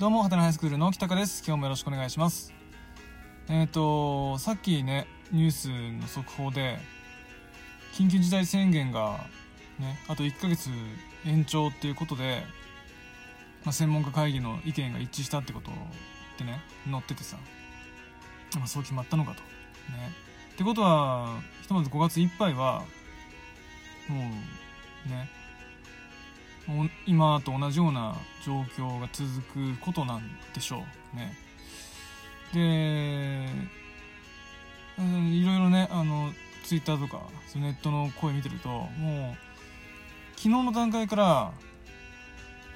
どうも、ハテナハイスクールの北川です。今日もよろしくお願いします。えっ、と、さっきね、ニュースの速報で、緊急事態宣言が、ね、あと1ヶ月延長っていうことで、まあ、専門家会議の意見が一致したってことってね、載っててさ、まあ、そう決まったのかと。ね。ってことは、ひとまず5月いっぱいは、もう、ね、今と同じような状況が続くことなんでしょうね。で、うんいろいろね、あの、ツイッターとか、そういうネットの声見てると、もう、昨日の段階から、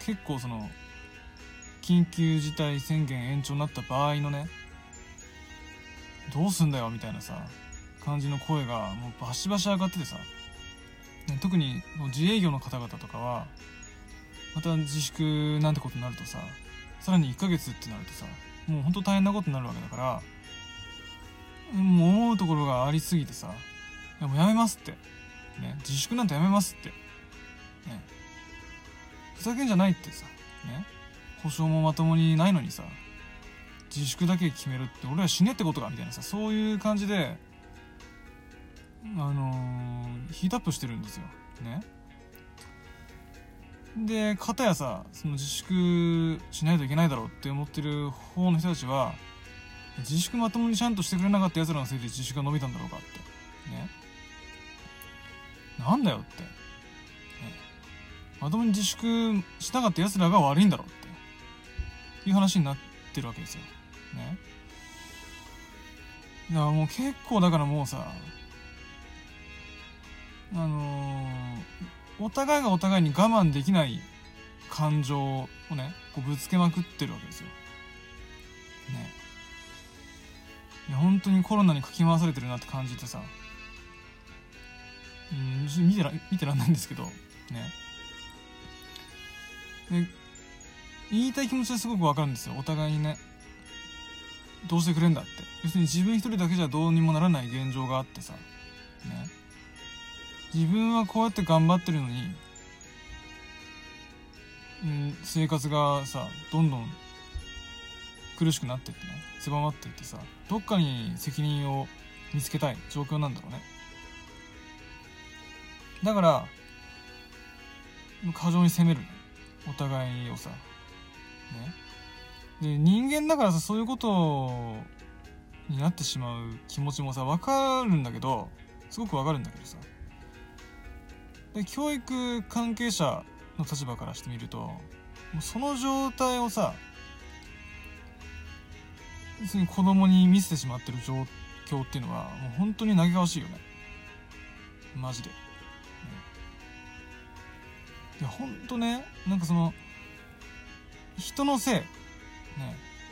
結構その、緊急事態宣言延長になった場合のね、どうすんだよみたいなさ、感じの声がもうバシバシ上がっててさ、特に自営業の方々とかは、また自粛なんてことになるとささらに1ヶ月ってなるとさもうほんと大変なことになるわけだからもう思うところがありすぎてさやもうやめますって、ね、自粛なんてやめますって、ね、ふざけんじゃないってさ、ね、保証もまともにないのにさ。自粛だけ決めるって俺は死ねってことかみたいなさそういう感じであのーヒートアップしてるんですよ。ね。で片やさその自粛しないといけないだろうって思ってる方の人たちは自粛まともにちゃんとしてくれなかった奴らのせいで自粛が伸びたんだろうかって。ね。なんだよって、ね、まともに自粛しなかった奴らが悪いんだろうって。いう話になってるわけですよ。ね。だからもう結構だからもうさあのーお互いがお互いに我慢できない感情をねこうぶつけまくってるわけですよ。ね。いや本当にコロナにかき回されてるなって感じてさうん見てら見てらんないんですけどね。で言いたい気持ちはすごくわかるんですよお互いにね。どうしてくれんだって要するに自分一人だけじゃどうにもならない現状があってさね自分はこうやって頑張ってるのに、うん、生活がさどんどん苦しくなってってね狭まっていってさどっかに責任を見つけたい状況なんだろうね。だから過剰に責めるお互いをさ。ね。で人間だからさそういうことになってしまう気持ちもさ分かるんだけどすごく分かるんだけどさ。で教育関係者の立場からしてみるとその状態をさ要するに子供に見せてしまってる状況っていうのはもう本当に嘆かわしいよね。マジで、ね、いや本当ねなんかその人のせい、ね、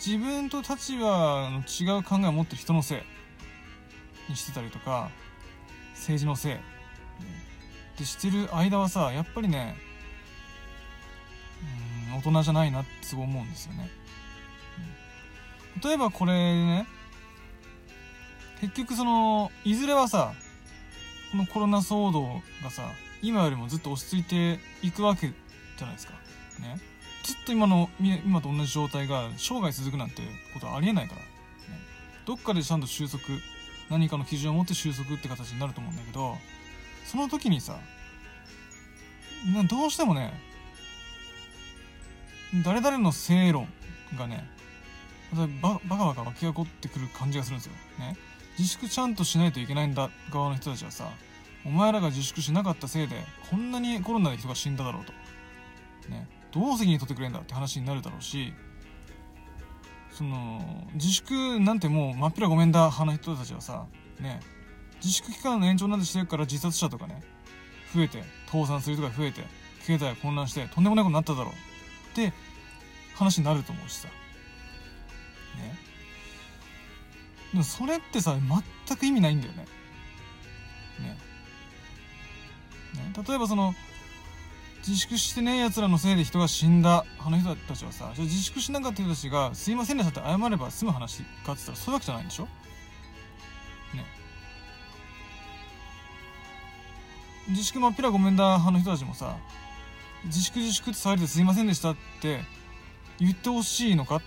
自分と立場の違う考えを持ってる人のせいにしてたりとか政治のせい、ってしてる間はさやっぱりねうん大人じゃないなってすごい思うんですよね、うん例えばこれね結局そのいずれはさこのコロナ騒動がさ今よりもずっと落ち着いていくわけじゃないですか。ね。ずっと今の今と同じ状態が生涯続くなんてことはありえないから、ね、どっかでちゃんと収束何かの基準を持って収束って形になると思うんだけどその時にさどうしてもね誰々の正論がねババカバカ湧き起こってくる感じがするんですよ。ね、自粛ちゃんとしないといけないんだ側の人たちはさお前らが自粛しなかったせいでこんなにコロナで人が死んだだろうと。ね、どう責任取ってくれんだって話になるだろうしその自粛なんてもう真っ平ごめんだ派の人たちはさね自粛期間の延長なんてしてるから自殺者とかね増えて倒産する人が増えて経済が混乱してとんでもないことになっただろう。って話になると思うしさ。ね。でもそれってさ全く意味ないんだよね。ね。ね。例えばその自粛してねえ奴らのせいで人が死んだあの人たちはさじゃ自粛しなかった人たちがすいませんでしたって謝れば済む話かって言ったらそういうわけじゃないんでしょ？自粛まっぴらごめんだ派の人たちもさ自粛自粛って騒いですいませんでしたって言ってほしいのか？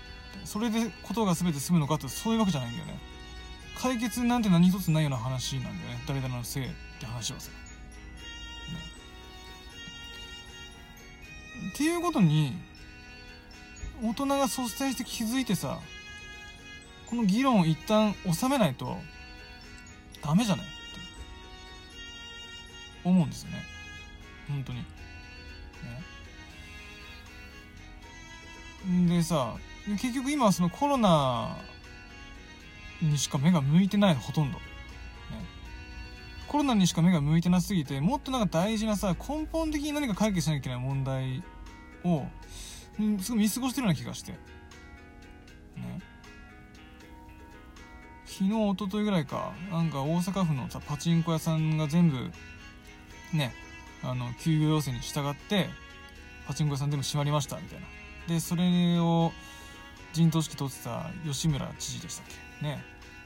それでことが全て済むのかってそういうわけじゃないんだよね。解決なんて何一つないような話なんだよね。誰々のせいって話はさ、ね、っていうことに大人が率先して気づいてさこの議論を一旦収めないとダメじゃない？思うんですよね。本当に。ね。でさ結局今はそのコロナにしか目が向いてないほとんど、ね、コロナにしか目が向いてなすぎてもっとなんか大事なさ根本的に何か解決しなきゃいけない問題を、すごい見過ごしてるような気がして。ね。昨日一昨日ぐらいかなんか大阪府のさパチンコ屋さんが全部ねあの休業要請に従ってパチンコ屋さん全部閉まりましたみたいな。でそれを陣頭指揮取ってた吉村知事でしたっけ？ね。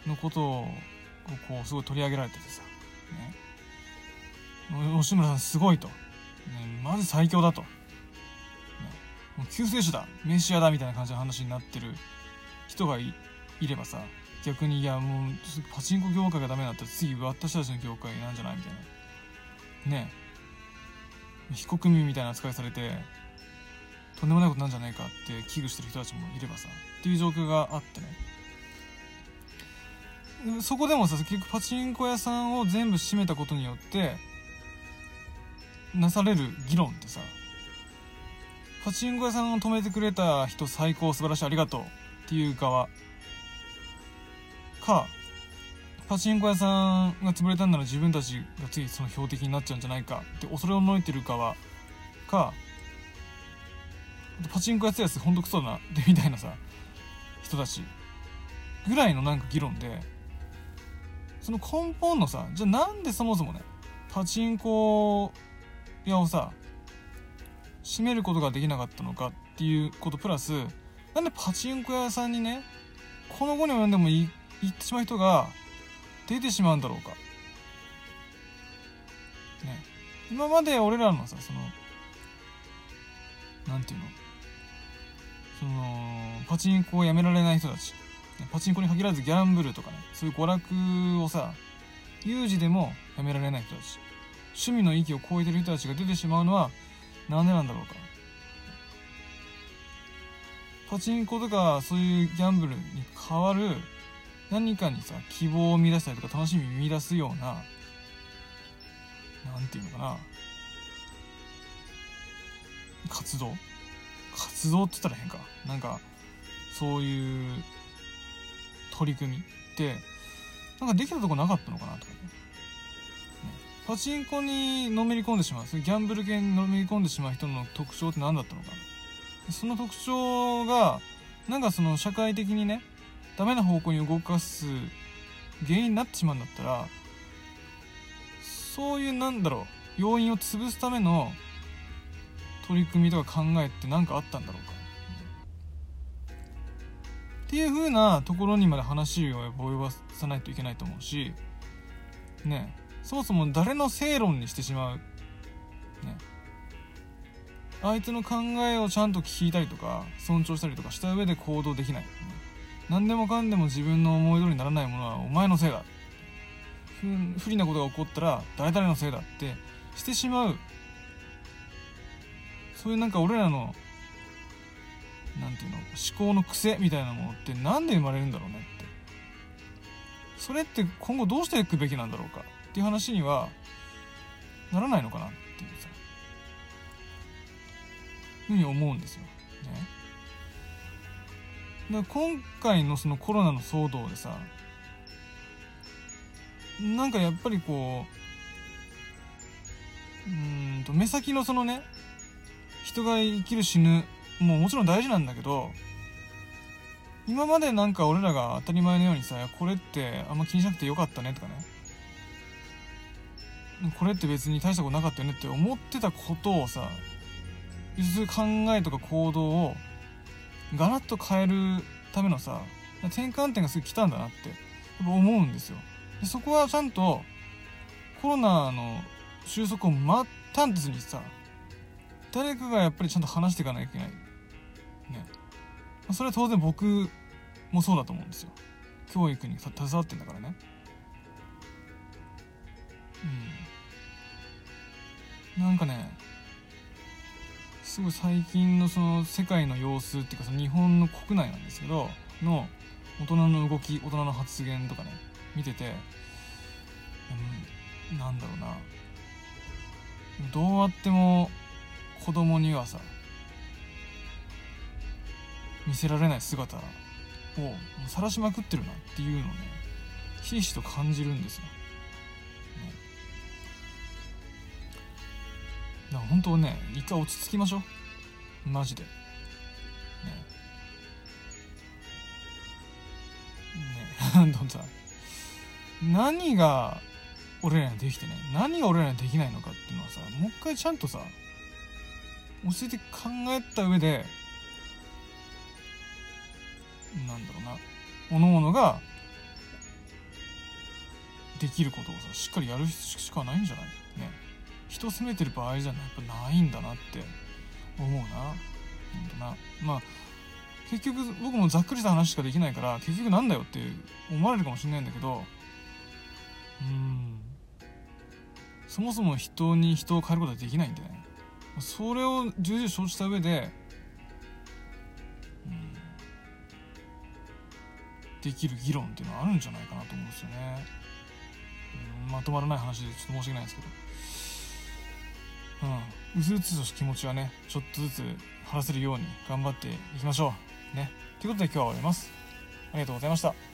のことをこうすごい取り上げられててさ。ね。吉村さんすごいと、ね、まず最強だと、ね、もう救世主だ。メシアだみたいな感じの話になってる人がいればさ。逆にいやもうパチンコ業界がダメだったら次私たちの業界なんじゃない？みたいな。ね非国民みたいな扱いされてとんでもないことなんじゃないかって危惧してる人たちもいればさっていう状況があってね。そこでもさ結局パチンコ屋さんを全部閉めたことによってなされる議論ってさパチンコ屋さんを止めてくれた人最高素晴らしいありがとうっていう側かパチンコ屋さんが潰れたんなら自分たちが次その標的になっちゃうんじゃないかって恐れをのいてる側かパチンコやってやつほんとクソだなってみたいなさ人たちぐらいのなんか議論でその根本のさじゃあなんでそもそもねパチンコ屋をさ閉めることができなかったのかっていうことプラスなんでパチンコ屋さんにねこの後に及んでも行ってしまう人が出てしまうんだろうか。ね。今まで俺らのさ、その、なんていうの？その、パチンコをやめられない人たち。パチンコに限らずギャンブルとかね、そういう娯楽をさ、有事でもやめられない人たち。趣味の域を超えてる人たちが出てしまうのは、なんでなんだろうか。パチンコとかそういうギャンブルに変わる何かにさ希望を見出したりとか楽しみ見出すようななんていうのかな。活動？活動って言ったら変か。なんかそういう取り組みってなんかできたとこなかったのかなとか。ね。パチンコにのめり込んでしまうギャンブル系にのめり込んでしまう人の特徴って何だったのか。その特徴がなんかその社会的にねダメな方向に動かす原因になってしまうんだったらそういうなんだろう要因を潰すための取り組みとか考えって何かあったんだろうか。っていう風なところにまで話を及ばさないといけないと思うしねそもそも誰の正論にしてしまうね。相手の考えをちゃんと聞いたりとか尊重したりとかした上で行動できない、ね、何でもかんでも自分の思い通りにならないものはお前のせいだ。不利なことが起こったら誰々のせいだってしてしまう。そういうなんか俺らのなんていうの思考の癖みたいなものって何で生まれるんだろうねって。それって今後どうしていくべきなんだろうか。っていう話にはならないのかなっていうさ。ふうに思うんですよ。ね。で今回のそのコロナの騒動でさなんかやっぱりこううんと目先のそのね人が生きる死ぬもうもちろん大事なんだけど今までなんか俺らが当たり前のようにさこれってあんま気にしなくてよかったねとかね。これって別に大したことなかったよねって思ってたことをさ考えとか行動をガラッと変えるためのさ転換点がすぐ来たんだなってやっぱ思うんですよ。でそこはちゃんとコロナの収束を待ったずにさ誰かがやっぱりちゃんと話していかなきゃいけない。ね。まあそれは当然僕もそうだと思うんですよ。教育に携わってんだからね。うん。なんかねすごい最近のその世界の様子っていうかその日本の国内なんですけどの大人の動き大人の発言とかね見てて、うん、なんだろうな。どうあっても子供にはさ見せられない姿を晒しまくってるなっていうのをねひしひしと感じるんですよ、だか本当ね一回落ち着きましょう。マジで。ね。ね。どんさ何が俺らにできてね何が俺らにできないのかっていうのはさもう一回ちゃんとさ教えて考えた上でなんだろうな各々ができることをさしっかりやるしかないんじゃない？ね。人を責めてる場合じゃやっぱないんだなって思うな。ほんとな。まあ結局僕もざっくりした話しかできないから結局なんだよって思われるかもしれないんだけどうん。そもそも人に人を変えることはできないんでね。それを重々承知した上で、うん、できる議論っていうのはあるんじゃないかなと思うんですよね、まとまらない話でちょっと申し訳ないんですけど。うん。うつうつとした気持ちはねちょっとずつ晴らせるように頑張っていきましょう。ね。ということで今日は終わります。ありがとうございました。